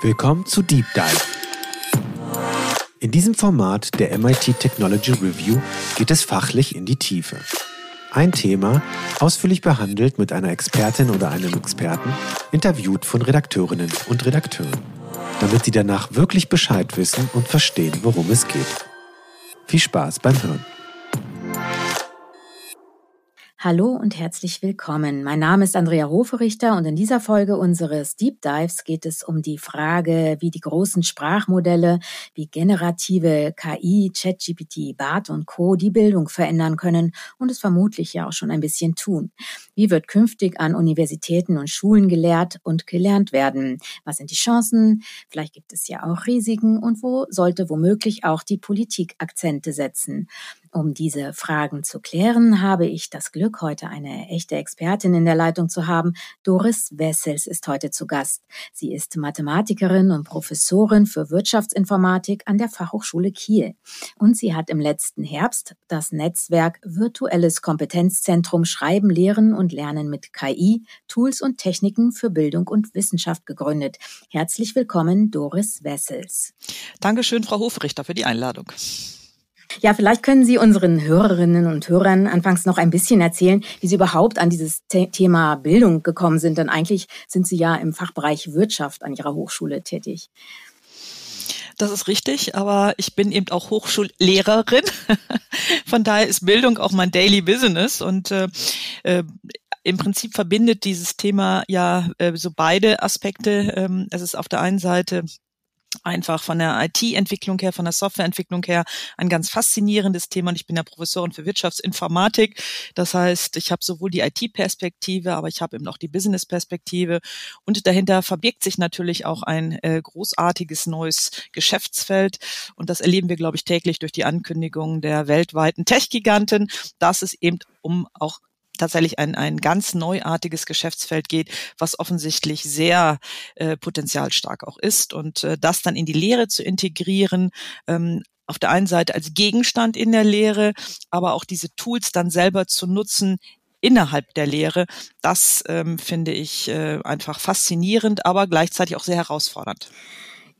Willkommen zu Deep Dive. In diesem Format der MIT Technology Review geht es fachlich in die Tiefe. Ein Thema, ausführlich behandelt mit einer Expertin oder einem Experten, interviewt von Redakteurinnen und Redakteuren, damit sie danach wirklich Bescheid wissen und verstehen, worum es geht. Viel Spaß beim Hören. Hallo und herzlich willkommen. Mein Name ist Andrea Hoferichter und in dieser Folge unseres Deep Dives geht es um die Frage, wie die großen Sprachmodelle wie generative KI, ChatGPT, BART und Co. die Bildung verändern können und es vermutlich ja auch schon ein bisschen tun. Wie wird künftig an Universitäten und Schulen gelehrt und gelernt werden? Was sind die Chancen? Vielleicht gibt es ja auch Risiken und wo sollte womöglich auch die Politik Akzente setzen? Um diese Fragen zu klären, habe ich das Glück, heute eine echte Expertin in der Leitung zu haben. Doris Wessels ist heute zu Gast. Sie ist Mathematikerin und Professorin für Wirtschaftsinformatik an der Fachhochschule Kiel. Und sie hat im letzten Herbst das Netzwerk Virtuelles Kompetenzzentrum Schreiben, Lehren und Lernen mit KI, Tools und Techniken für Bildung und Wissenschaft gegründet. Herzlich willkommen, Doris Wessels. Dankeschön, Frau Hofrichter, für die Einladung. Ja, vielleicht können Sie unseren Hörerinnen und Hörern anfangs noch ein bisschen erzählen, wie Sie überhaupt an dieses Thema Bildung gekommen sind. Denn eigentlich sind Sie ja im Fachbereich Wirtschaft an Ihrer Hochschule tätig. Das ist richtig, aber ich bin eben auch Hochschullehrerin. Von daher ist Bildung auch mein Daily Business und äh, äh, im Prinzip verbindet dieses Thema ja äh, so beide Aspekte. Ähm, es ist auf der einen Seite einfach von der IT-Entwicklung her, von der Softwareentwicklung her ein ganz faszinierendes Thema. Und ich bin ja Professorin für Wirtschaftsinformatik. Das heißt, ich habe sowohl die IT-Perspektive, aber ich habe eben auch die Business-Perspektive. Und dahinter verbirgt sich natürlich auch ein äh, großartiges neues Geschäftsfeld. Und das erleben wir, glaube ich, täglich durch die Ankündigungen der weltweiten Tech-Giganten, dass es eben um auch tatsächlich ein, ein ganz neuartiges Geschäftsfeld geht, was offensichtlich sehr äh, potenzialstark auch ist. Und äh, das dann in die Lehre zu integrieren, ähm, auf der einen Seite als Gegenstand in der Lehre, aber auch diese Tools dann selber zu nutzen innerhalb der Lehre, das ähm, finde ich äh, einfach faszinierend, aber gleichzeitig auch sehr herausfordernd.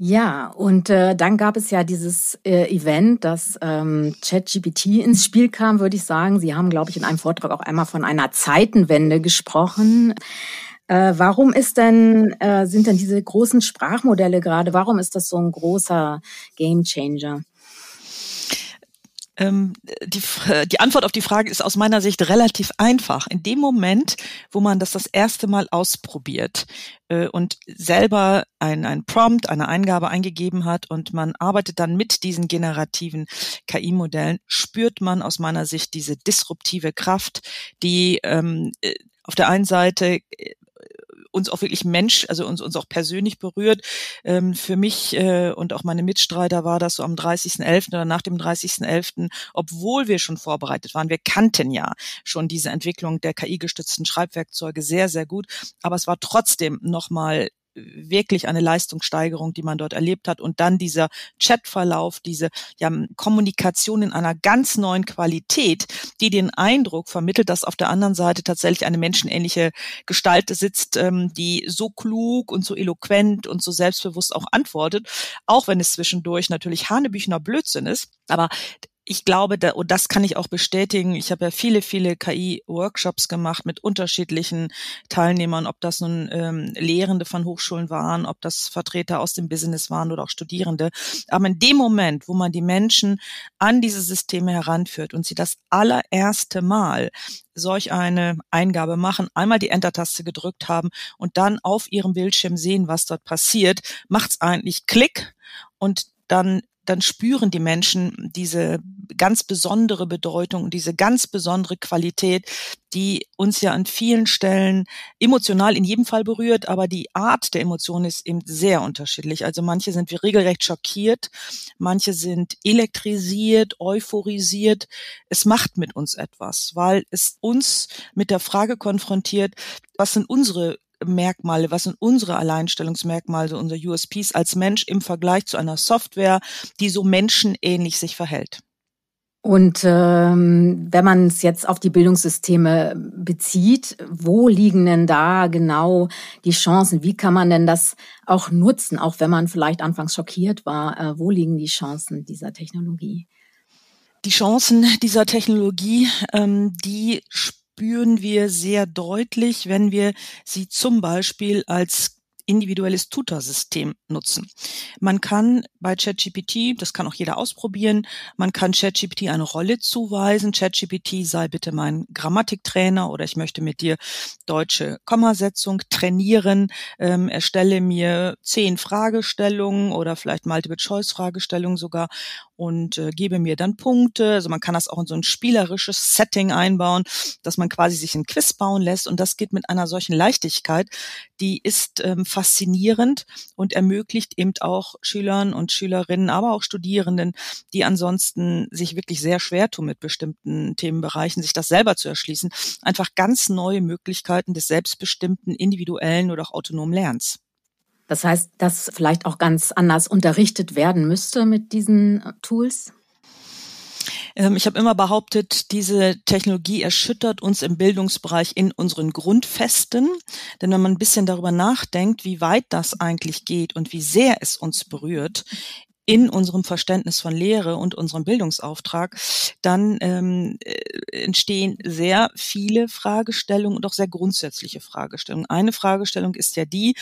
Ja, und äh, dann gab es ja dieses äh, Event, dass ähm, ChatGPT ins Spiel kam, würde ich sagen. Sie haben, glaube ich, in einem Vortrag auch einmal von einer Zeitenwende gesprochen. Äh, warum ist denn, äh, sind denn diese großen Sprachmodelle gerade, warum ist das so ein großer Gamechanger? Ähm, die, die Antwort auf die Frage ist aus meiner Sicht relativ einfach. In dem Moment, wo man das das erste Mal ausprobiert äh, und selber ein, ein Prompt, eine Eingabe eingegeben hat und man arbeitet dann mit diesen generativen KI-Modellen, spürt man aus meiner Sicht diese disruptive Kraft, die ähm, äh, auf der einen Seite äh, uns auch wirklich Mensch, also uns, uns auch persönlich berührt. Ähm, für mich äh, und auch meine Mitstreiter war das so am 30.11. oder nach dem 30.11., obwohl wir schon vorbereitet waren. Wir kannten ja schon diese Entwicklung der KI-gestützten Schreibwerkzeuge sehr, sehr gut. Aber es war trotzdem nochmal wirklich eine Leistungssteigerung, die man dort erlebt hat. Und dann dieser Chatverlauf, diese ja, Kommunikation in einer ganz neuen Qualität, die den Eindruck vermittelt, dass auf der anderen Seite tatsächlich eine menschenähnliche Gestalt sitzt, ähm, die so klug und so eloquent und so selbstbewusst auch antwortet, auch wenn es zwischendurch natürlich Hanebüchner Blödsinn ist. Aber ich glaube, da, und das kann ich auch bestätigen, ich habe ja viele, viele KI-Workshops gemacht mit unterschiedlichen Teilnehmern, ob das nun ähm, Lehrende von Hochschulen waren, ob das Vertreter aus dem Business waren oder auch Studierende. Aber in dem Moment, wo man die Menschen an diese Systeme heranführt und sie das allererste Mal solch eine Eingabe machen, einmal die Enter-Taste gedrückt haben und dann auf ihrem Bildschirm sehen, was dort passiert, macht's eigentlich Klick und dann dann spüren die Menschen diese ganz besondere Bedeutung und diese ganz besondere Qualität, die uns ja an vielen Stellen emotional in jedem Fall berührt, aber die Art der Emotion ist eben sehr unterschiedlich. Also manche sind wir regelrecht schockiert, manche sind elektrisiert, euphorisiert. Es macht mit uns etwas, weil es uns mit der Frage konfrontiert, was sind unsere Merkmale, was sind unsere Alleinstellungsmerkmale, unser USPs als Mensch im Vergleich zu einer Software, die so menschenähnlich sich verhält? Und ähm, wenn man es jetzt auf die Bildungssysteme bezieht, wo liegen denn da genau die Chancen? Wie kann man denn das auch nutzen, auch wenn man vielleicht anfangs schockiert war? Äh, wo liegen die Chancen dieser Technologie? Die Chancen dieser Technologie, ähm, die spüren wir sehr deutlich, wenn wir sie zum Beispiel als individuelles Tutorsystem nutzen. Man kann bei ChatGPT, das kann auch jeder ausprobieren, man kann ChatGPT eine Rolle zuweisen. ChatGPT sei bitte mein Grammatiktrainer oder ich möchte mit dir deutsche Kommasetzung trainieren. Ähm, erstelle mir zehn Fragestellungen oder vielleicht Multiple-Choice-Fragestellungen sogar und äh, gebe mir dann Punkte. Also man kann das auch in so ein spielerisches Setting einbauen, dass man quasi sich ein Quiz bauen lässt und das geht mit einer solchen Leichtigkeit, die ist ähm, faszinierend und ermöglicht eben auch Schülern und Schülerinnen, aber auch Studierenden, die ansonsten sich wirklich sehr schwer tun mit bestimmten Themenbereichen, sich das selber zu erschließen, einfach ganz neue Möglichkeiten des selbstbestimmten, individuellen oder auch autonomen Lernens. Das heißt, dass vielleicht auch ganz anders unterrichtet werden müsste mit diesen äh, Tools? Ähm, ich habe immer behauptet, diese Technologie erschüttert uns im Bildungsbereich in unseren Grundfesten. Denn wenn man ein bisschen darüber nachdenkt, wie weit das eigentlich geht und wie sehr es uns berührt, in unserem Verständnis von Lehre und unserem Bildungsauftrag, dann ähm, äh, entstehen sehr viele Fragestellungen und auch sehr grundsätzliche Fragestellungen. Eine Fragestellung ist ja die,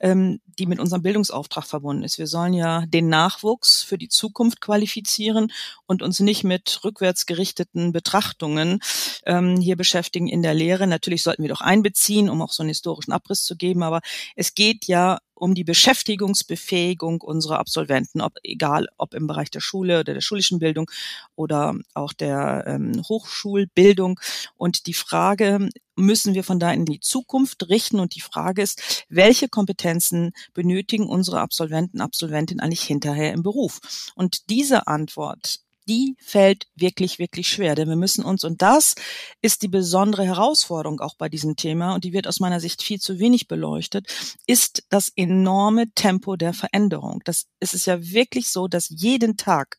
ähm, die mit unserem Bildungsauftrag verbunden ist. Wir sollen ja den Nachwuchs für die Zukunft qualifizieren und uns nicht mit rückwärts gerichteten Betrachtungen ähm, hier beschäftigen in der Lehre. Natürlich sollten wir doch einbeziehen, um auch so einen historischen Abriss zu geben, aber es geht ja um die Beschäftigungsbefähigung unserer Absolventen, ob egal ob im Bereich der Schule oder der schulischen Bildung oder auch der ähm, Hochschulbildung. Und die Frage müssen wir von da in die Zukunft richten. Und die Frage ist, welche Kompetenzen benötigen unsere Absolventen, Absolventinnen eigentlich hinterher im Beruf? Und diese Antwort die fällt wirklich, wirklich schwer. Denn wir müssen uns, und das ist die besondere Herausforderung auch bei diesem Thema, und die wird aus meiner Sicht viel zu wenig beleuchtet, ist das enorme Tempo der Veränderung. Das ist es ja wirklich so, dass jeden Tag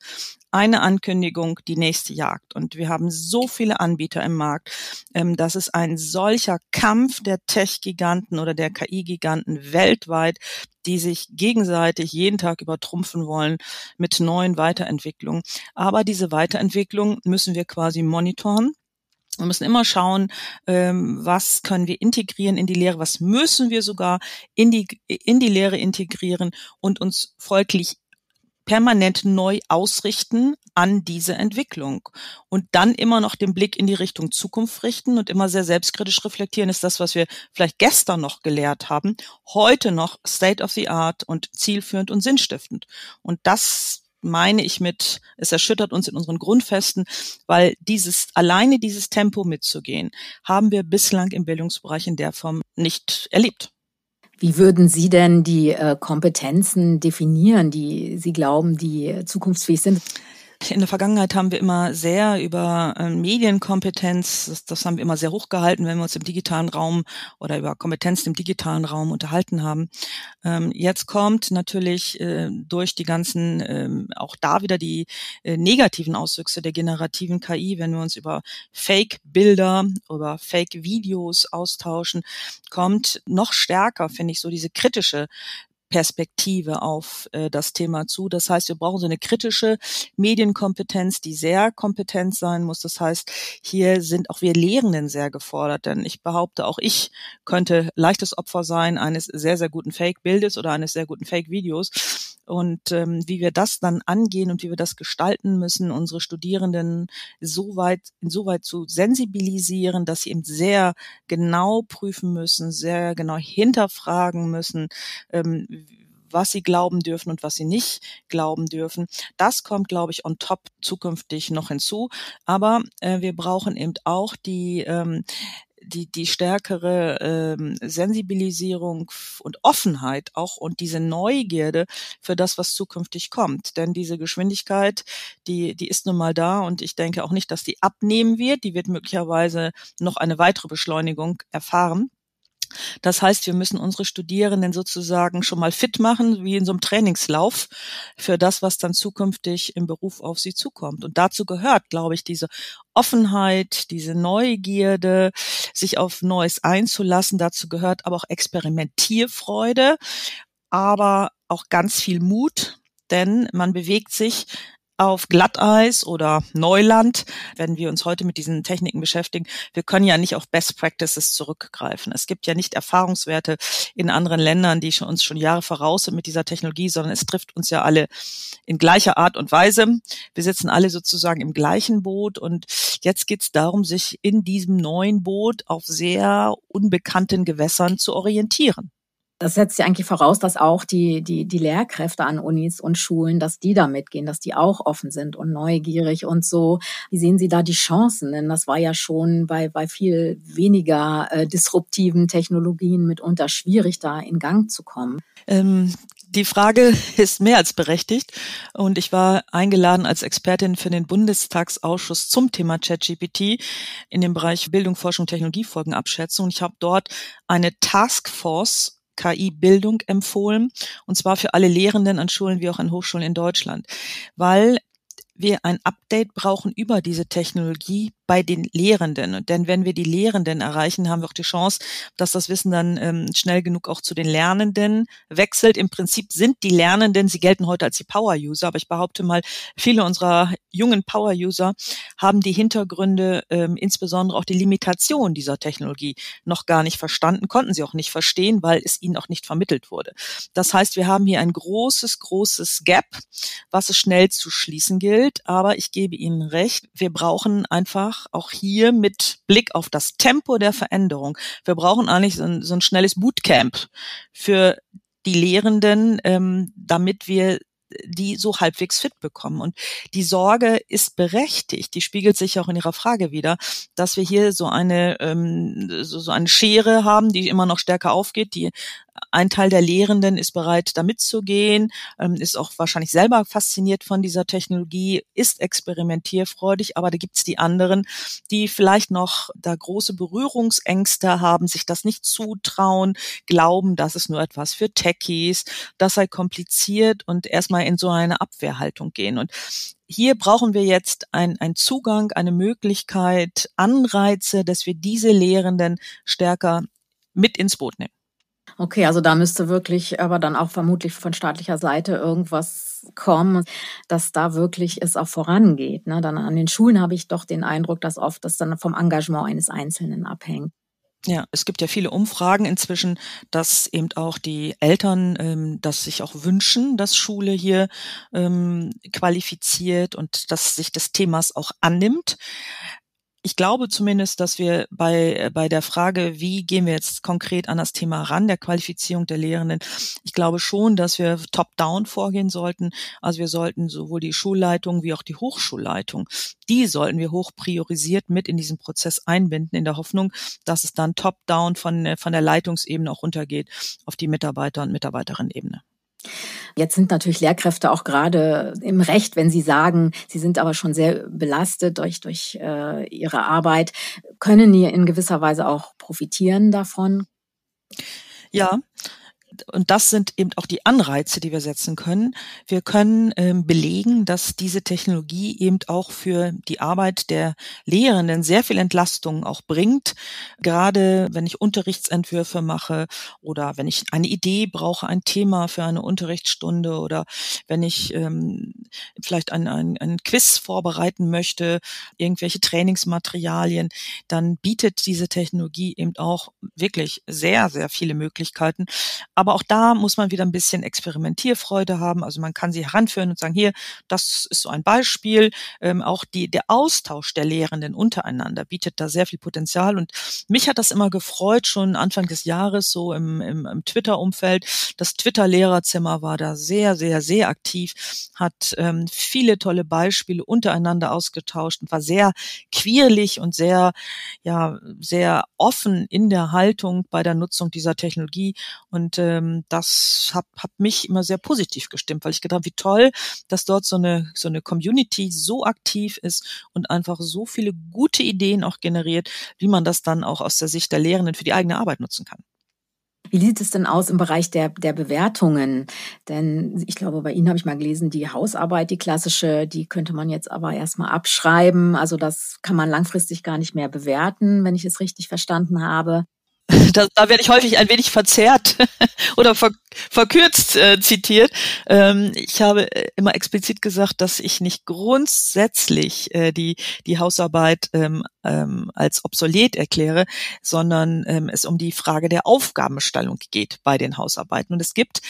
eine Ankündigung die nächste Jagd. Und wir haben so viele Anbieter im Markt, ähm, dass es ein solcher Kampf der Tech-Giganten oder der KI-Giganten weltweit, die sich gegenseitig jeden Tag übertrumpfen wollen mit neuen Weiterentwicklungen. Aber diese Weiterentwicklung müssen wir quasi monitoren. Wir müssen immer schauen, ähm, was können wir integrieren in die Lehre, was müssen wir sogar in die, in die Lehre integrieren und uns folglich permanent neu ausrichten an diese Entwicklung und dann immer noch den Blick in die Richtung Zukunft richten und immer sehr selbstkritisch reflektieren, ist das, was wir vielleicht gestern noch gelehrt haben, heute noch State of the Art und zielführend und sinnstiftend. Und das meine ich mit, es erschüttert uns in unseren Grundfesten, weil dieses, alleine dieses Tempo mitzugehen, haben wir bislang im Bildungsbereich in der Form nicht erlebt. Wie würden Sie denn die äh, Kompetenzen definieren, die Sie glauben, die zukunftsfähig sind? In der Vergangenheit haben wir immer sehr über äh, Medienkompetenz, das, das, haben wir immer sehr hochgehalten, wenn wir uns im digitalen Raum oder über Kompetenzen im digitalen Raum unterhalten haben. Ähm, jetzt kommt natürlich äh, durch die ganzen, ähm, auch da wieder die äh, negativen Auswüchse der generativen KI, wenn wir uns über Fake-Bilder, über Fake-Videos austauschen, kommt noch stärker, finde ich, so diese kritische Perspektive auf äh, das Thema zu. Das heißt, wir brauchen so eine kritische Medienkompetenz, die sehr kompetent sein muss. Das heißt, hier sind auch wir Lehrenden sehr gefordert, denn ich behaupte, auch ich könnte leichtes Opfer sein eines sehr, sehr guten Fake-Bildes oder eines sehr guten Fake-Videos und ähm, wie wir das dann angehen und wie wir das gestalten müssen, unsere Studierenden so weit, insoweit zu sensibilisieren, dass sie eben sehr genau prüfen müssen, sehr genau hinterfragen müssen, ähm, was sie glauben dürfen und was sie nicht glauben dürfen. Das kommt, glaube ich, on top zukünftig noch hinzu. Aber äh, wir brauchen eben auch die ähm, die, die stärkere ähm, Sensibilisierung und Offenheit auch und diese Neugierde für das, was zukünftig kommt. Denn diese Geschwindigkeit, die, die ist nun mal da und ich denke auch nicht, dass die abnehmen wird. Die wird möglicherweise noch eine weitere Beschleunigung erfahren. Das heißt, wir müssen unsere Studierenden sozusagen schon mal fit machen, wie in so einem Trainingslauf, für das, was dann zukünftig im Beruf auf sie zukommt. Und dazu gehört, glaube ich, diese Offenheit, diese Neugierde, sich auf Neues einzulassen. Dazu gehört aber auch Experimentierfreude, aber auch ganz viel Mut, denn man bewegt sich auf Glatteis oder Neuland, wenn wir uns heute mit diesen Techniken beschäftigen, wir können ja nicht auf Best Practices zurückgreifen. Es gibt ja nicht Erfahrungswerte in anderen Ländern, die uns schon Jahre voraus sind mit dieser Technologie, sondern es trifft uns ja alle in gleicher Art und Weise. Wir sitzen alle sozusagen im gleichen Boot und jetzt geht es darum, sich in diesem neuen Boot auf sehr unbekannten Gewässern zu orientieren. Das setzt ja eigentlich voraus, dass auch die, die, die Lehrkräfte an Unis und Schulen, dass die da mitgehen, dass die auch offen sind und neugierig und so. Wie sehen Sie da die Chancen? Denn das war ja schon bei, bei viel weniger äh, disruptiven Technologien mitunter schwierig, da in Gang zu kommen. Ähm, die Frage ist mehr als berechtigt und ich war eingeladen als Expertin für den Bundestagsausschuss zum Thema ChatGPT in dem Bereich Bildung, Forschung, Technologiefolgenabschätzung. Ich habe dort eine Taskforce KI-Bildung empfohlen, und zwar für alle Lehrenden an Schulen wie auch an Hochschulen in Deutschland, weil wir ein Update brauchen über diese Technologie bei den Lehrenden. Denn wenn wir die Lehrenden erreichen, haben wir auch die Chance, dass das Wissen dann ähm, schnell genug auch zu den Lernenden wechselt. Im Prinzip sind die Lernenden, sie gelten heute als die Power-User, aber ich behaupte mal, viele unserer jungen Power-User haben die Hintergründe, ähm, insbesondere auch die Limitation dieser Technologie noch gar nicht verstanden, konnten sie auch nicht verstehen, weil es ihnen auch nicht vermittelt wurde. Das heißt, wir haben hier ein großes, großes Gap, was es schnell zu schließen gilt. Aber ich gebe Ihnen recht, wir brauchen einfach einfach auch hier mit Blick auf das Tempo der Veränderung. Wir brauchen eigentlich so ein, so ein schnelles Bootcamp für die Lehrenden, ähm, damit wir die so halbwegs fit bekommen. Und die Sorge ist berechtigt, die spiegelt sich auch in Ihrer Frage wieder, dass wir hier so eine, ähm, so, so eine Schere haben, die immer noch stärker aufgeht, die ein Teil der Lehrenden ist bereit, da mitzugehen, ähm, ist auch wahrscheinlich selber fasziniert von dieser Technologie, ist experimentierfreudig, aber da gibt's die anderen, die vielleicht noch da große Berührungsängste haben, sich das nicht zutrauen, glauben, das ist nur etwas für Techies, das sei kompliziert und erstmal in so eine Abwehrhaltung gehen. Und hier brauchen wir jetzt einen Zugang, eine Möglichkeit, Anreize, dass wir diese Lehrenden stärker mit ins Boot nehmen. Okay, also da müsste wirklich aber dann auch vermutlich von staatlicher Seite irgendwas kommen, dass da wirklich es auch vorangeht. Ne? Dann an den Schulen habe ich doch den Eindruck, dass oft das dann vom Engagement eines Einzelnen abhängt. Ja, es gibt ja viele Umfragen inzwischen, dass eben auch die Eltern ähm, das sich auch wünschen, dass Schule hier ähm, qualifiziert und dass sich des Themas auch annimmt ich glaube zumindest, dass wir bei, äh, bei der Frage, wie gehen wir jetzt konkret an das Thema ran, der Qualifizierung der Lehrenden, ich glaube schon, dass wir top-down vorgehen sollten. Also wir sollten sowohl die Schulleitung wie auch die Hochschulleitung, die sollten wir hoch priorisiert mit in diesen Prozess einbinden, in der Hoffnung, dass es dann top-down von, äh, von der Leitungsebene auch runtergeht auf die Mitarbeiter- und Mitarbeiterinnen-Ebene. Jetzt sind natürlich Lehrkräfte auch gerade im Recht, wenn sie sagen, sie sind aber schon sehr belastet durch, durch äh, ihre Arbeit. Können die in gewisser Weise auch profitieren davon? Ja, und das sind eben auch die Anreize, die wir setzen können. Wir können ähm, belegen, dass diese Technologie eben auch für die Arbeit der Lehrenden sehr viel Entlastung auch bringt. Gerade wenn ich Unterrichtsentwürfe mache oder wenn ich eine Idee brauche, ein Thema für eine Unterrichtsstunde oder wenn ich ähm, vielleicht ein, ein, ein Quiz vorbereiten möchte, irgendwelche Trainingsmaterialien, dann bietet diese Technologie eben auch wirklich sehr, sehr viele Möglichkeiten. Aber auch da muss man wieder ein bisschen Experimentierfreude haben. Also man kann sie heranführen und sagen, hier, das ist so ein Beispiel. Ähm, auch die, der Austausch der Lehrenden untereinander bietet da sehr viel Potenzial. Und mich hat das immer gefreut, schon Anfang des Jahres, so im, im, im Twitter-Umfeld. Das Twitter-Lehrerzimmer war da sehr, sehr, sehr aktiv, hat ähm, viele tolle Beispiele untereinander ausgetauscht und war sehr queerlich und sehr, ja, sehr offen in der Haltung bei der Nutzung dieser Technologie. Und äh, ähm, das hat, hat mich immer sehr positiv gestimmt, weil ich gedacht habe, wie toll, dass dort so eine, so eine Community so aktiv ist und einfach so viele gute Ideen auch generiert, wie man das dann auch aus der Sicht der Lehrenden für die eigene Arbeit nutzen kann. Wie sieht es denn aus im Bereich der, der Bewertungen? Denn ich glaube, bei Ihnen habe ich mal gelesen, die Hausarbeit, die klassische, die könnte man jetzt aber erstmal abschreiben. Also das kann man langfristig gar nicht mehr bewerten, wenn ich es richtig verstanden habe. Da, da werde ich häufig ein wenig verzerrt oder ver, verkürzt äh, zitiert. Ähm, ich habe äh, immer explizit gesagt, dass ich nicht grundsätzlich äh, die, die Hausarbeit ähm, ähm, als obsolet erkläre, sondern ähm, es um die Frage der Aufgabenstellung geht bei den Hausarbeiten. Und es gibt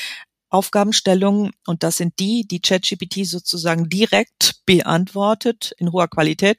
Aufgabenstellungen und das sind die, die ChatGPT sozusagen direkt beantwortet in hoher Qualität.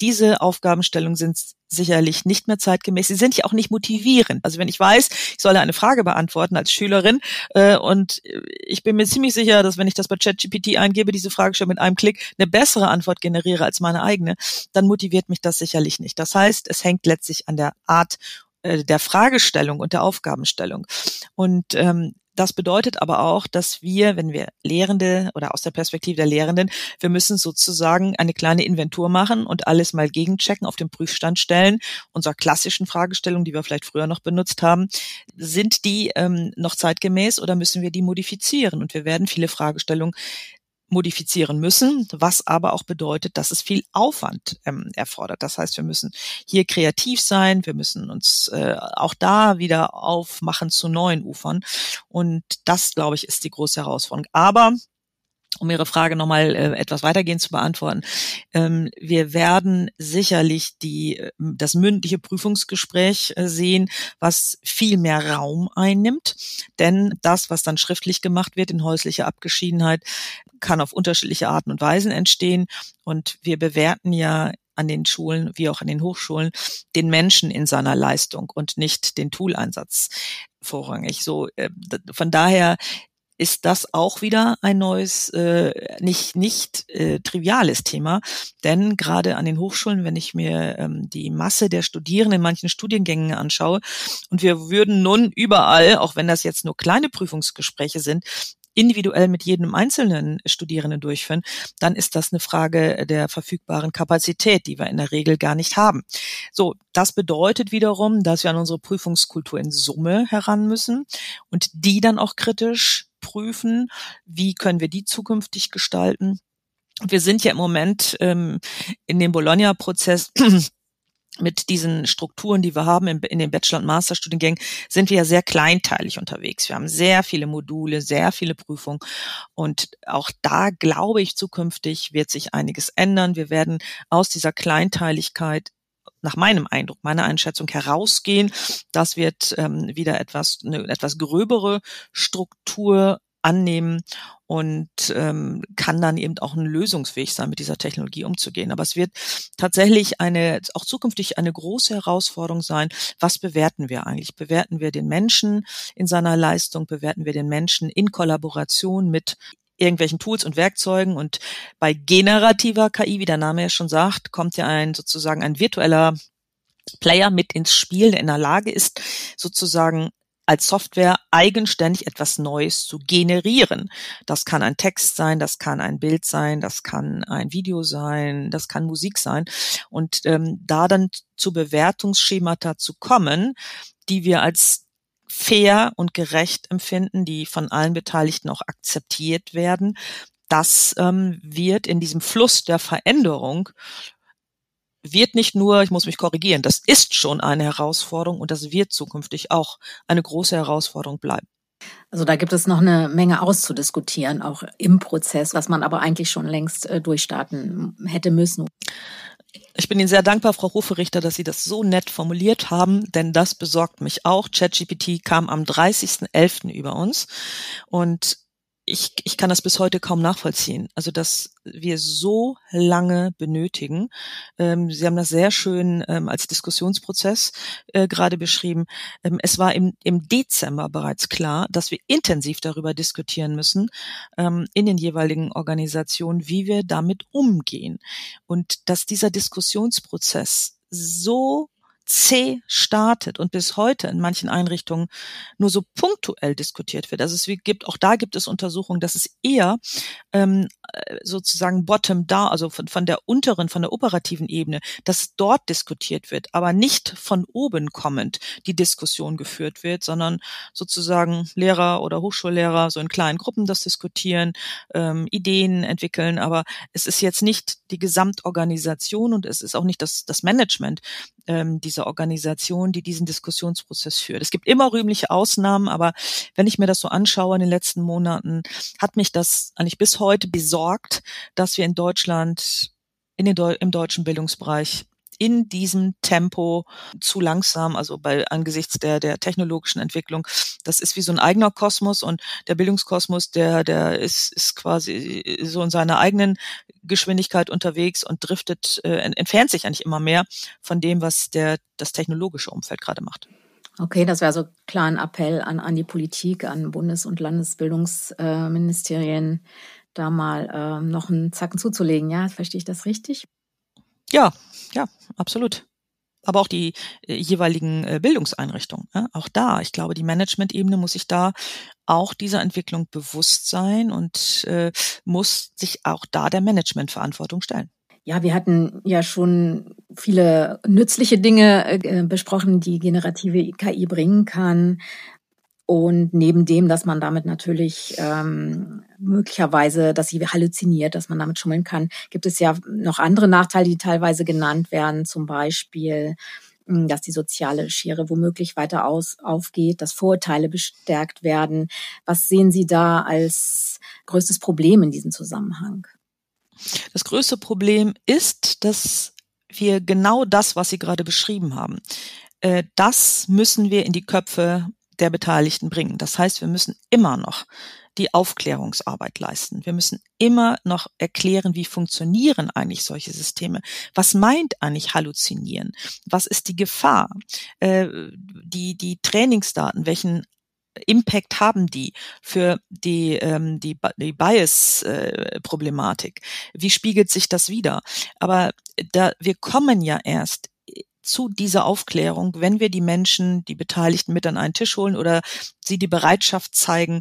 Diese Aufgabenstellungen sind sicherlich nicht mehr zeitgemäß. Sie sind ja auch nicht motivierend. Also wenn ich weiß, ich soll eine Frage beantworten als Schülerin äh, und ich bin mir ziemlich sicher, dass wenn ich das bei ChatGPT eingebe, diese Frage schon mit einem Klick eine bessere Antwort generiere als meine eigene, dann motiviert mich das sicherlich nicht. Das heißt, es hängt letztlich an der Art äh, der Fragestellung und der Aufgabenstellung. Und ähm, das bedeutet aber auch, dass wir, wenn wir Lehrende oder aus der Perspektive der Lehrenden, wir müssen sozusagen eine kleine Inventur machen und alles mal gegenchecken, auf den Prüfstand stellen, unserer klassischen Fragestellungen, die wir vielleicht früher noch benutzt haben, sind die ähm, noch zeitgemäß oder müssen wir die modifizieren? Und wir werden viele Fragestellungen modifizieren müssen, was aber auch bedeutet, dass es viel Aufwand ähm, erfordert. Das heißt, wir müssen hier kreativ sein, wir müssen uns äh, auch da wieder aufmachen zu neuen Ufern. Und das, glaube ich, ist die große Herausforderung. Aber um Ihre Frage nochmal äh, etwas weitergehend zu beantworten. Ähm, wir werden sicherlich die, äh, das mündliche Prüfungsgespräch äh, sehen, was viel mehr Raum einnimmt. Denn das, was dann schriftlich gemacht wird in häuslicher Abgeschiedenheit, kann auf unterschiedliche Arten und Weisen entstehen. Und wir bewerten ja an den Schulen wie auch an den Hochschulen den Menschen in seiner Leistung und nicht den Tooleinsatz vorrangig. So äh, von daher ist das auch wieder ein neues, äh, nicht, nicht äh, triviales Thema. Denn gerade an den Hochschulen, wenn ich mir ähm, die Masse der Studierenden in manchen Studiengängen anschaue, und wir würden nun überall, auch wenn das jetzt nur kleine Prüfungsgespräche sind, individuell mit jedem einzelnen Studierenden durchführen, dann ist das eine Frage der verfügbaren Kapazität, die wir in der Regel gar nicht haben. So, das bedeutet wiederum, dass wir an unsere Prüfungskultur in Summe heran müssen und die dann auch kritisch prüfen, wie können wir die zukünftig gestalten. Wir sind ja im Moment ähm, in dem Bologna-Prozess mit diesen Strukturen, die wir haben in, den Bachelor- und Masterstudiengängen, sind wir ja sehr kleinteilig unterwegs. Wir haben sehr viele Module, sehr viele Prüfungen. Und auch da glaube ich, zukünftig wird sich einiges ändern. Wir werden aus dieser Kleinteiligkeit nach meinem Eindruck, meiner Einschätzung herausgehen. Das wird ähm, wieder etwas, eine etwas gröbere Struktur annehmen und ähm, kann dann eben auch ein Lösungsweg sein, mit dieser Technologie umzugehen. Aber es wird tatsächlich eine, auch zukünftig eine große Herausforderung sein. Was bewerten wir eigentlich? Bewerten wir den Menschen in seiner Leistung? Bewerten wir den Menschen in Kollaboration mit irgendwelchen Tools und Werkzeugen und bei generativer KI, wie der Name ja schon sagt, kommt ja ein sozusagen ein virtueller Player mit ins Spiel, der in der Lage ist, sozusagen als Software eigenständig etwas Neues zu generieren. Das kann ein Text sein, das kann ein Bild sein, das kann ein Video sein, das kann Musik sein. Und ähm, da dann zu Bewertungsschemata zu kommen, die wir als fair und gerecht empfinden, die von allen Beteiligten auch akzeptiert werden, das ähm, wird in diesem Fluss der Veränderung wird nicht nur, ich muss mich korrigieren, das ist schon eine Herausforderung und das wird zukünftig auch eine große Herausforderung bleiben. Also da gibt es noch eine Menge auszudiskutieren, auch im Prozess, was man aber eigentlich schon längst äh, durchstarten hätte müssen. Ich bin Ihnen sehr dankbar, Frau Hoferichter, dass Sie das so nett formuliert haben, denn das besorgt mich auch. ChatGPT kam am 30.11. über uns und ich, ich kann das bis heute kaum nachvollziehen. Also, dass wir so lange benötigen. Ähm, Sie haben das sehr schön ähm, als Diskussionsprozess äh, gerade beschrieben. Ähm, es war im, im Dezember bereits klar, dass wir intensiv darüber diskutieren müssen ähm, in den jeweiligen Organisationen, wie wir damit umgehen. Und dass dieser Diskussionsprozess so zäh startet und bis heute in manchen Einrichtungen nur so punktuell diskutiert wird. Also es gibt, auch da gibt es Untersuchungen, dass es eher ähm, sozusagen bottom down, also von, von der unteren, von der operativen Ebene, dass dort diskutiert wird, aber nicht von oben kommend die Diskussion geführt wird, sondern sozusagen Lehrer oder Hochschullehrer so in kleinen Gruppen das diskutieren, ähm, Ideen entwickeln, aber es ist jetzt nicht die Gesamtorganisation und es ist auch nicht das, das Management, ähm, dieser Organisation, die diesen Diskussionsprozess führt. Es gibt immer rühmliche Ausnahmen, aber wenn ich mir das so anschaue in den letzten Monaten, hat mich das eigentlich bis heute besorgt, dass wir in Deutschland in den im deutschen Bildungsbereich in diesem Tempo zu langsam, also bei angesichts der der technologischen Entwicklung. Das ist wie so ein eigener Kosmos und der Bildungskosmos, der der ist ist quasi so in seiner eigenen Geschwindigkeit unterwegs und driftet äh, entfernt sich eigentlich immer mehr von dem, was der das technologische Umfeld gerade macht. Okay, das wäre so klar ein Appell an, an die Politik, an Bundes- und Landesbildungsministerien, da mal äh, noch einen Zacken zuzulegen. Ja, verstehe ich das richtig? Ja, ja, absolut. Aber auch die äh, jeweiligen äh, Bildungseinrichtungen. Ja, auch da, ich glaube, die Management-Ebene muss sich da auch dieser Entwicklung bewusst sein und äh, muss sich auch da der Managementverantwortung stellen. Ja, wir hatten ja schon viele nützliche Dinge äh, besprochen, die generative KI bringen kann. Und neben dem, dass man damit natürlich ähm, möglicherweise, dass sie halluziniert, dass man damit schummeln kann, gibt es ja noch andere Nachteile, die teilweise genannt werden, zum Beispiel, hm, dass die soziale Schere womöglich weiter aus, aufgeht, dass Vorurteile bestärkt werden. Was sehen Sie da als größtes Problem in diesem Zusammenhang? Das größte Problem ist, dass wir genau das, was Sie gerade beschrieben haben, äh, das müssen wir in die Köpfe der Beteiligten bringen. Das heißt, wir müssen immer noch die Aufklärungsarbeit leisten. Wir müssen immer noch erklären, wie funktionieren eigentlich solche Systeme. Was meint eigentlich Halluzinieren? Was ist die Gefahr? Äh, die, die Trainingsdaten, welchen Impact haben die für die, ähm, die, die Bias-Problematik? Äh, Wie spiegelt sich das wieder? Aber da, wir kommen ja erst zu dieser Aufklärung, wenn wir die Menschen, die Beteiligten mit an einen Tisch holen oder sie die Bereitschaft zeigen,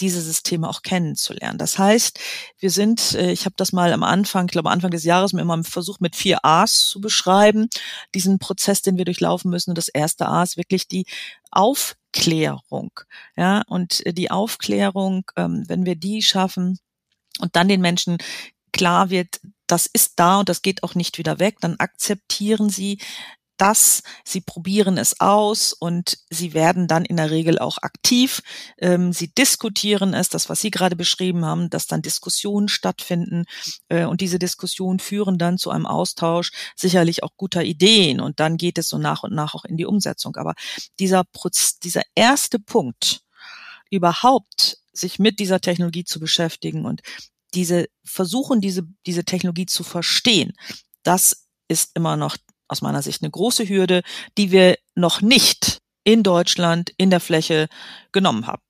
diese Systeme auch kennenzulernen. Das heißt, wir sind, äh, ich habe das mal am Anfang, ich glaube Anfang des Jahres mir immer versucht, mit vier A's zu beschreiben, diesen Prozess, den wir durchlaufen müssen. Und das erste A ist wirklich die Aufklärung. Ja, und die Aufklärung, ähm, wenn wir die schaffen, und dann den Menschen klar wird, das ist da und das geht auch nicht wieder weg, dann akzeptieren sie das, sie probieren es aus und sie werden dann in der Regel auch aktiv. Ähm, sie diskutieren es, das, was Sie gerade beschrieben haben, dass dann Diskussionen stattfinden äh, und diese Diskussionen führen dann zu einem Austausch sicherlich auch guter Ideen und dann geht es so nach und nach auch in die Umsetzung. Aber dieser, Proz dieser erste Punkt, überhaupt sich mit dieser Technologie zu beschäftigen und diese versuchen, diese, diese Technologie zu verstehen, das ist immer noch aus meiner Sicht eine große Hürde, die wir noch nicht in Deutschland in der Fläche genommen haben.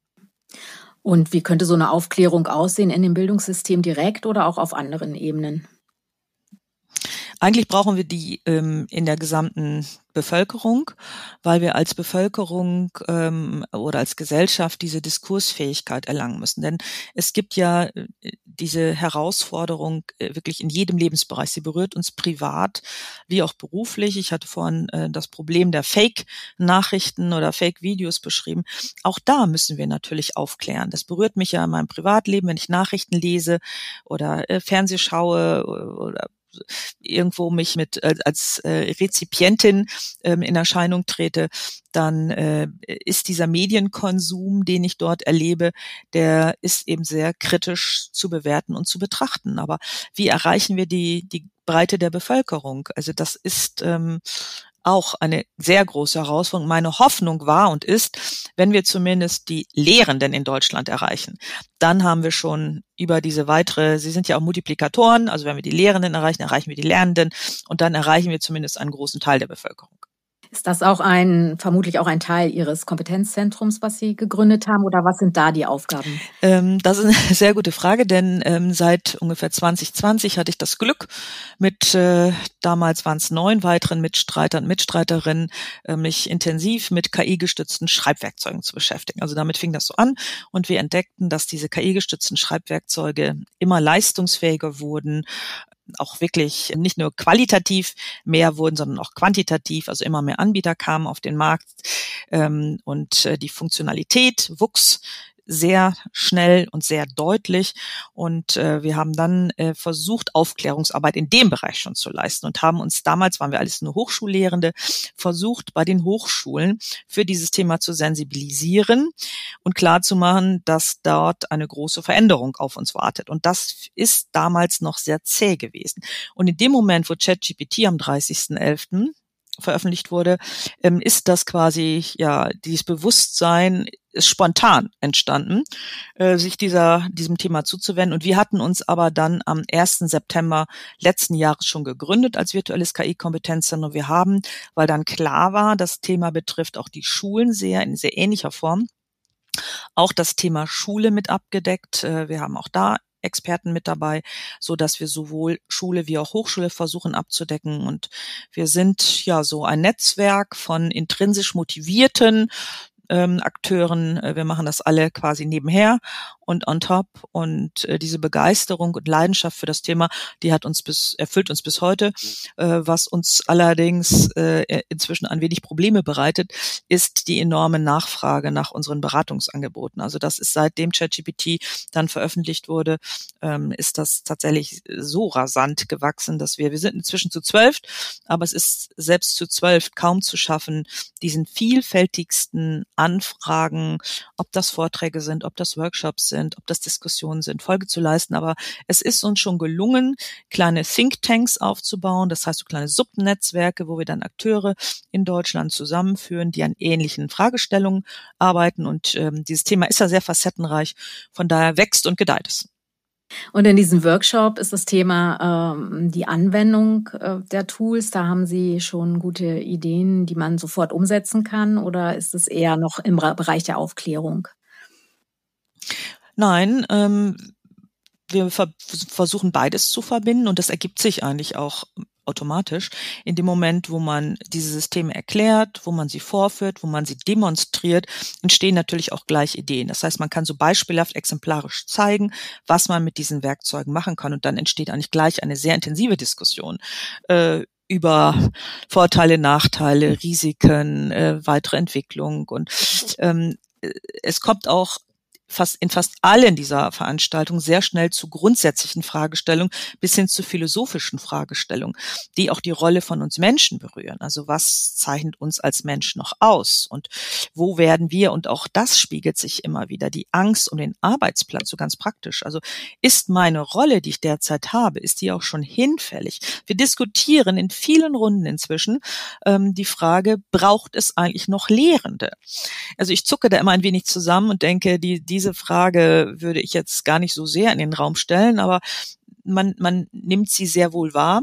Und wie könnte so eine Aufklärung aussehen in dem Bildungssystem direkt oder auch auf anderen Ebenen? Eigentlich brauchen wir die ähm, in der gesamten Bevölkerung, weil wir als Bevölkerung ähm, oder als Gesellschaft diese Diskursfähigkeit erlangen müssen. Denn es gibt ja äh, diese Herausforderung äh, wirklich in jedem Lebensbereich. Sie berührt uns privat wie auch beruflich. Ich hatte vorhin äh, das Problem der Fake-Nachrichten oder Fake-Videos beschrieben. Auch da müssen wir natürlich aufklären. Das berührt mich ja in meinem Privatleben, wenn ich Nachrichten lese oder äh, Fernseh schaue oder irgendwo mich mit äh, als äh, Rezipientin ähm, in Erscheinung trete, dann äh, ist dieser Medienkonsum, den ich dort erlebe, der ist eben sehr kritisch zu bewerten und zu betrachten. Aber wie erreichen wir die, die Breite der Bevölkerung? Also das ist ähm, auch eine sehr große Herausforderung. Meine Hoffnung war und ist, wenn wir zumindest die Lehrenden in Deutschland erreichen, dann haben wir schon über diese weitere, sie sind ja auch Multiplikatoren, also wenn wir die Lehrenden erreichen, erreichen wir die Lernenden und dann erreichen wir zumindest einen großen Teil der Bevölkerung. Ist das auch ein, vermutlich auch ein Teil Ihres Kompetenzzentrums, was Sie gegründet haben, oder was sind da die Aufgaben? Ähm, das ist eine sehr gute Frage, denn ähm, seit ungefähr 2020 hatte ich das Glück, mit äh, damals waren es neun weiteren Mitstreitern und Mitstreiterinnen, äh, mich intensiv mit KI-gestützten Schreibwerkzeugen zu beschäftigen. Also damit fing das so an und wir entdeckten, dass diese KI-gestützten Schreibwerkzeuge immer leistungsfähiger wurden, auch wirklich nicht nur qualitativ mehr wurden, sondern auch quantitativ, also immer mehr Anbieter kamen auf den Markt. Ähm, und äh, die Funktionalität wuchs sehr schnell und sehr deutlich. Und äh, wir haben dann äh, versucht, Aufklärungsarbeit in dem Bereich schon zu leisten und haben uns damals, waren wir alles nur Hochschullehrende, versucht, bei den Hochschulen für dieses Thema zu sensibilisieren und klarzumachen, dass dort eine große Veränderung auf uns wartet. Und das ist damals noch sehr zäh gewesen. Und in dem Moment, wo ChatGPT am 30.11 veröffentlicht wurde, ähm, ist das quasi ja dieses Bewusstsein ist spontan entstanden, äh, sich dieser diesem Thema zuzuwenden. Und wir hatten uns aber dann am 1. September letzten Jahres schon gegründet als virtuelles KI-Kompetenzzentrum. Wir haben, weil dann klar war, das Thema betrifft auch die Schulen sehr in sehr ähnlicher Form auch das Thema Schule mit abgedeckt. Äh, wir haben auch da Experten mit dabei, so dass wir sowohl Schule wie auch Hochschule versuchen abzudecken. Und wir sind ja so ein Netzwerk von intrinsisch motivierten ähm, Akteuren. Äh, wir machen das alle quasi nebenher und on top. Und äh, diese Begeisterung und Leidenschaft für das Thema, die hat uns bis, erfüllt uns bis heute. Äh, was uns allerdings äh, inzwischen ein wenig Probleme bereitet, ist die enorme Nachfrage nach unseren Beratungsangeboten. Also das ist seitdem ChatGPT dann veröffentlicht wurde, ähm, ist das tatsächlich so rasant gewachsen, dass wir, wir sind inzwischen zu zwölf, aber es ist selbst zu zwölf kaum zu schaffen, diesen vielfältigsten Anfragen, ob das Vorträge sind, ob das Workshops sind, ob das Diskussionen sind, Folge zu leisten. Aber es ist uns schon gelungen, kleine Thinktanks aufzubauen. Das heißt, so kleine Subnetzwerke, wo wir dann Akteure in Deutschland zusammenführen, die an ähnlichen Fragestellungen arbeiten. Und ähm, dieses Thema ist ja sehr facettenreich. Von daher wächst und gedeiht es. Und in diesem Workshop ist das Thema ähm, die Anwendung äh, der Tools. Da haben Sie schon gute Ideen, die man sofort umsetzen kann, oder ist es eher noch im Bereich der Aufklärung? Nein, ähm, wir ver versuchen beides zu verbinden und das ergibt sich eigentlich auch automatisch in dem Moment, wo man diese Systeme erklärt, wo man sie vorführt, wo man sie demonstriert, entstehen natürlich auch gleich Ideen. Das heißt, man kann so beispielhaft exemplarisch zeigen, was man mit diesen Werkzeugen machen kann und dann entsteht eigentlich gleich eine sehr intensive Diskussion äh, über Vorteile, Nachteile, Risiken, äh, weitere Entwicklung und ähm, es kommt auch fast in fast allen dieser Veranstaltungen sehr schnell zu grundsätzlichen Fragestellungen bis hin zu philosophischen Fragestellungen, die auch die Rolle von uns Menschen berühren. Also was zeichnet uns als Mensch noch aus und wo werden wir und auch das spiegelt sich immer wieder die Angst um den Arbeitsplatz so ganz praktisch. Also ist meine Rolle, die ich derzeit habe, ist die auch schon hinfällig? Wir diskutieren in vielen Runden inzwischen ähm, die Frage, braucht es eigentlich noch Lehrende? Also ich zucke da immer ein wenig zusammen und denke, die, die diese Frage würde ich jetzt gar nicht so sehr in den Raum stellen, aber man, man nimmt sie sehr wohl wahr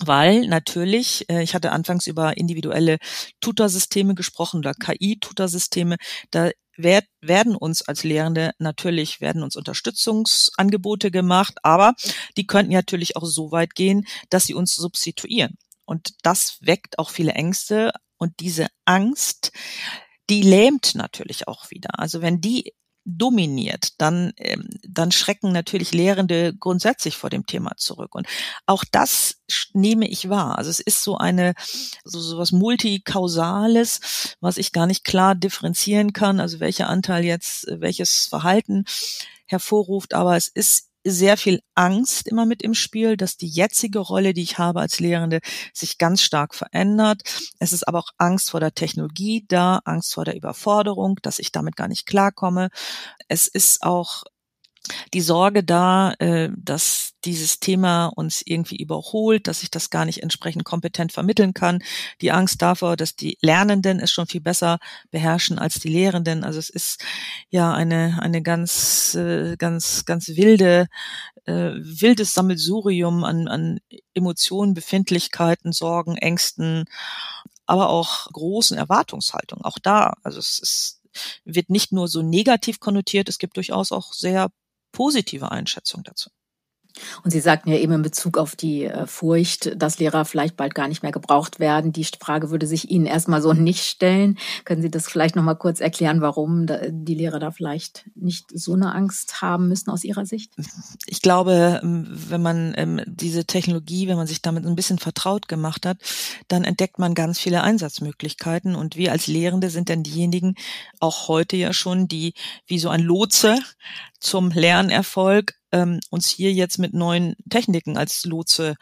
weil natürlich, äh, ich hatte anfangs über individuelle Tutorsysteme gesprochen oder KI-Tutorsysteme, da werden uns als Lehrende natürlich werden uns Unterstützungsangebote gemacht, aber die könnten natürlich auch so weit gehen, dass sie uns substituieren. Und das weckt auch viele Ängste und diese Angst, die lähmt natürlich auch wieder. Also wenn die dominiert, dann, ähm, dann schrecken natürlich Lehrende grundsätzlich vor dem Thema zurück. Und auch das nehme ich wahr. Also es ist so eine, so, so was Multikausales, was ich gar nicht klar differenzieren kann, also welcher Anteil jetzt welches Verhalten hervorruft, aber es ist sehr viel Angst immer mit im Spiel, dass die jetzige Rolle, die ich habe als Lehrende, sich ganz stark verändert. Es ist aber auch Angst vor der Technologie da, Angst vor der Überforderung, dass ich damit gar nicht klarkomme. Es ist auch die Sorge da, äh, dass dieses Thema uns irgendwie überholt, dass ich das gar nicht entsprechend kompetent vermitteln kann. Die Angst davor, dass die Lernenden es schon viel besser beherrschen als die Lehrenden. Also es ist ja eine eine ganz äh, ganz ganz wilde äh, wildes Sammelsurium an an Emotionen, Befindlichkeiten, Sorgen, Ängsten aber auch großen Erwartungshaltung. Auch da, also es ist, wird nicht nur so negativ konnotiert, es gibt durchaus auch sehr positive Einschätzungen dazu. Und Sie sagten ja eben in Bezug auf die äh, Furcht, dass Lehrer vielleicht bald gar nicht mehr gebraucht werden. Die Frage würde sich Ihnen erstmal so nicht stellen. Können Sie das vielleicht noch mal kurz erklären, warum die Lehrer da vielleicht nicht so eine Angst haben müssen aus Ihrer Sicht? Ich glaube, ähm, wenn man ähm, diese Technologie, wenn man sich damit ein bisschen vertraut gemacht hat, dann entdeckt man ganz viele Einsatzmöglichkeiten. Und wir als Lehrende sind dann diejenigen, auch heute ja schon, die wie so ein Lotse zum Lernerfolg ähm, uns hier jetzt mit neuen Techniken als Lotse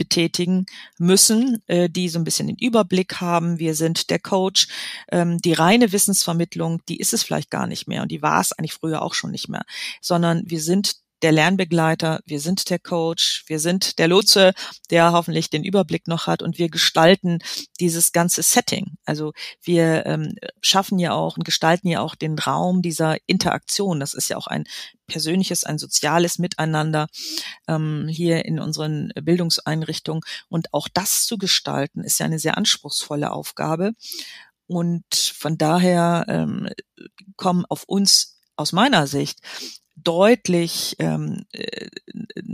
betätigen müssen, äh, die so ein bisschen den Überblick haben. Wir sind der Coach. Ähm, die reine Wissensvermittlung, die ist es vielleicht gar nicht mehr und die war es eigentlich früher auch schon nicht mehr, sondern wir sind der Lernbegleiter, wir sind der Coach, wir sind der Lotse, der hoffentlich den Überblick noch hat und wir gestalten dieses ganze Setting. Also wir ähm, schaffen ja auch und gestalten ja auch den Raum dieser Interaktion. Das ist ja auch ein persönliches, ein soziales Miteinander ähm, hier in unseren Bildungseinrichtungen. Und auch das zu gestalten, ist ja eine sehr anspruchsvolle Aufgabe. Und von daher ähm, kommen auf uns aus meiner Sicht deutlich, ähm, äh,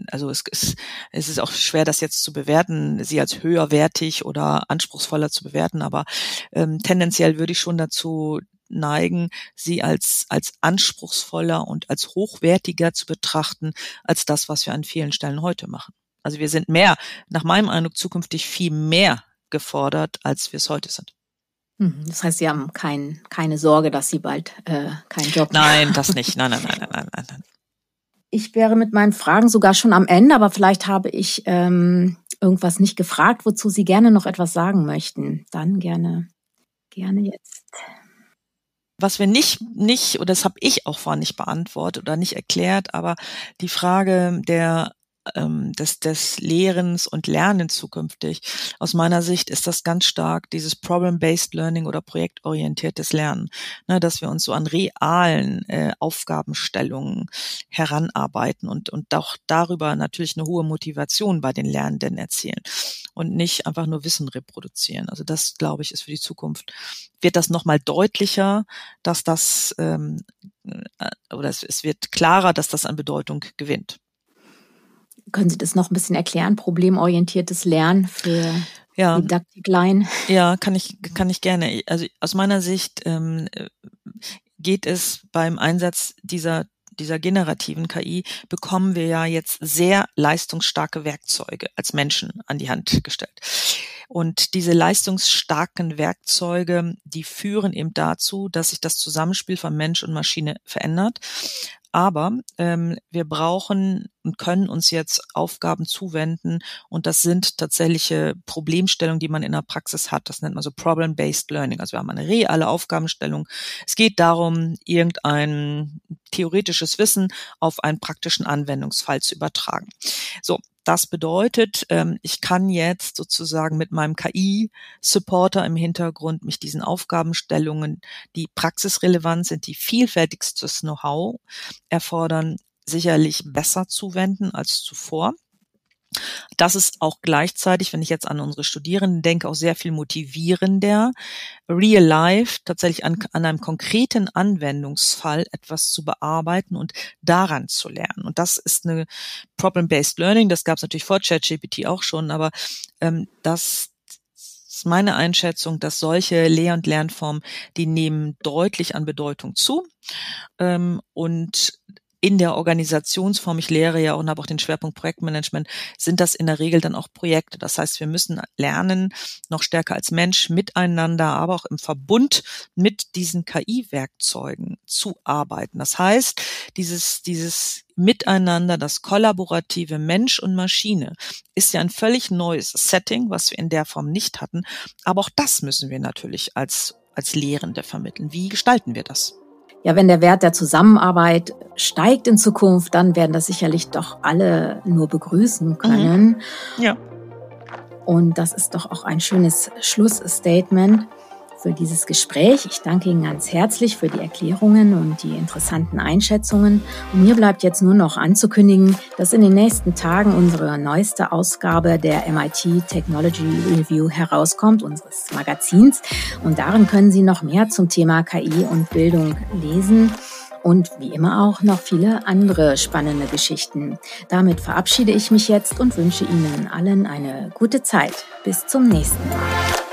also es, es, es ist auch schwer, das jetzt zu bewerten, sie als höherwertig oder anspruchsvoller zu bewerten, aber ähm, tendenziell würde ich schon dazu neigen, sie als, als anspruchsvoller und als hochwertiger zu betrachten, als das, was wir an vielen Stellen heute machen. Also wir sind mehr, nach meinem Eindruck, zukünftig viel mehr gefordert, als wir es heute sind. Mhm. Das heißt, Sie haben kein, keine Sorge, dass Sie bald äh, keinen Job haben. Nein, das nicht. Nein, nein, nein, nein, nein, nein. Ich wäre mit meinen Fragen sogar schon am Ende, aber vielleicht habe ich ähm, irgendwas nicht gefragt, wozu Sie gerne noch etwas sagen möchten. Dann gerne, gerne jetzt. Was wir nicht, nicht, oder das habe ich auch vorhin nicht beantwortet oder nicht erklärt, aber die Frage der ähm, des, des Lehrens und Lernens zukünftig. Aus meiner Sicht ist das ganz stark dieses Problem-Based Learning oder projektorientiertes Lernen, ne, dass wir uns so an realen äh, Aufgabenstellungen heranarbeiten und, und auch darüber natürlich eine hohe Motivation bei den Lernenden erzielen und nicht einfach nur Wissen reproduzieren. Also das, glaube ich, ist für die Zukunft, wird das nochmal deutlicher, dass das, ähm, äh, oder es, es wird klarer, dass das an Bedeutung gewinnt. Können Sie das noch ein bisschen erklären? Problemorientiertes Lernen für ja. Didaktiklein? Ja, kann ich, kann ich gerne. Also aus meiner Sicht ähm, geht es beim Einsatz dieser dieser generativen KI bekommen wir ja jetzt sehr leistungsstarke Werkzeuge als Menschen an die Hand gestellt. Und diese leistungsstarken Werkzeuge, die führen eben dazu, dass sich das Zusammenspiel von Mensch und Maschine verändert. Aber ähm, wir brauchen und können uns jetzt Aufgaben zuwenden und das sind tatsächliche Problemstellungen, die man in der Praxis hat. Das nennt man so Problem-Based Learning. Also wir haben eine reale Aufgabenstellung. Es geht darum, irgendein theoretisches Wissen auf einen praktischen Anwendungsfall zu übertragen. So, das bedeutet, ähm, ich kann jetzt sozusagen mit meinem KI-Supporter im Hintergrund mich diesen Aufgabenstellungen, die praxisrelevant sind, die vielfältigstes Know-how erfordern, sicherlich besser zuwenden als zuvor. Das ist auch gleichzeitig, wenn ich jetzt an unsere Studierenden denke, auch sehr viel motivierender, real life tatsächlich an, an einem konkreten Anwendungsfall etwas zu bearbeiten und daran zu lernen. Und das ist eine Problem-Based Learning. Das gab es natürlich vor ChatGPT auch schon, aber ähm, das ist meine Einschätzung, dass solche Lehr- und Lernformen, die nehmen deutlich an Bedeutung zu. Ähm, und in der Organisationsform, ich lehre ja und habe auch den Schwerpunkt Projektmanagement, sind das in der Regel dann auch Projekte. Das heißt, wir müssen lernen, noch stärker als Mensch miteinander, aber auch im Verbund mit diesen KI-Werkzeugen zu arbeiten. Das heißt, dieses, dieses Miteinander, das kollaborative Mensch und Maschine ist ja ein völlig neues Setting, was wir in der Form nicht hatten. Aber auch das müssen wir natürlich als, als Lehrende vermitteln. Wie gestalten wir das? Ja, wenn der Wert der Zusammenarbeit steigt in Zukunft, dann werden das sicherlich doch alle nur begrüßen können. Mhm. Ja. Und das ist doch auch ein schönes Schlussstatement. Für dieses Gespräch. Ich danke Ihnen ganz herzlich für die Erklärungen und die interessanten Einschätzungen. Und mir bleibt jetzt nur noch anzukündigen, dass in den nächsten Tagen unsere neueste Ausgabe der MIT Technology Review herauskommt, unseres Magazins. Und darin können Sie noch mehr zum Thema KI und Bildung lesen und wie immer auch noch viele andere spannende Geschichten. Damit verabschiede ich mich jetzt und wünsche Ihnen allen eine gute Zeit. Bis zum nächsten Mal.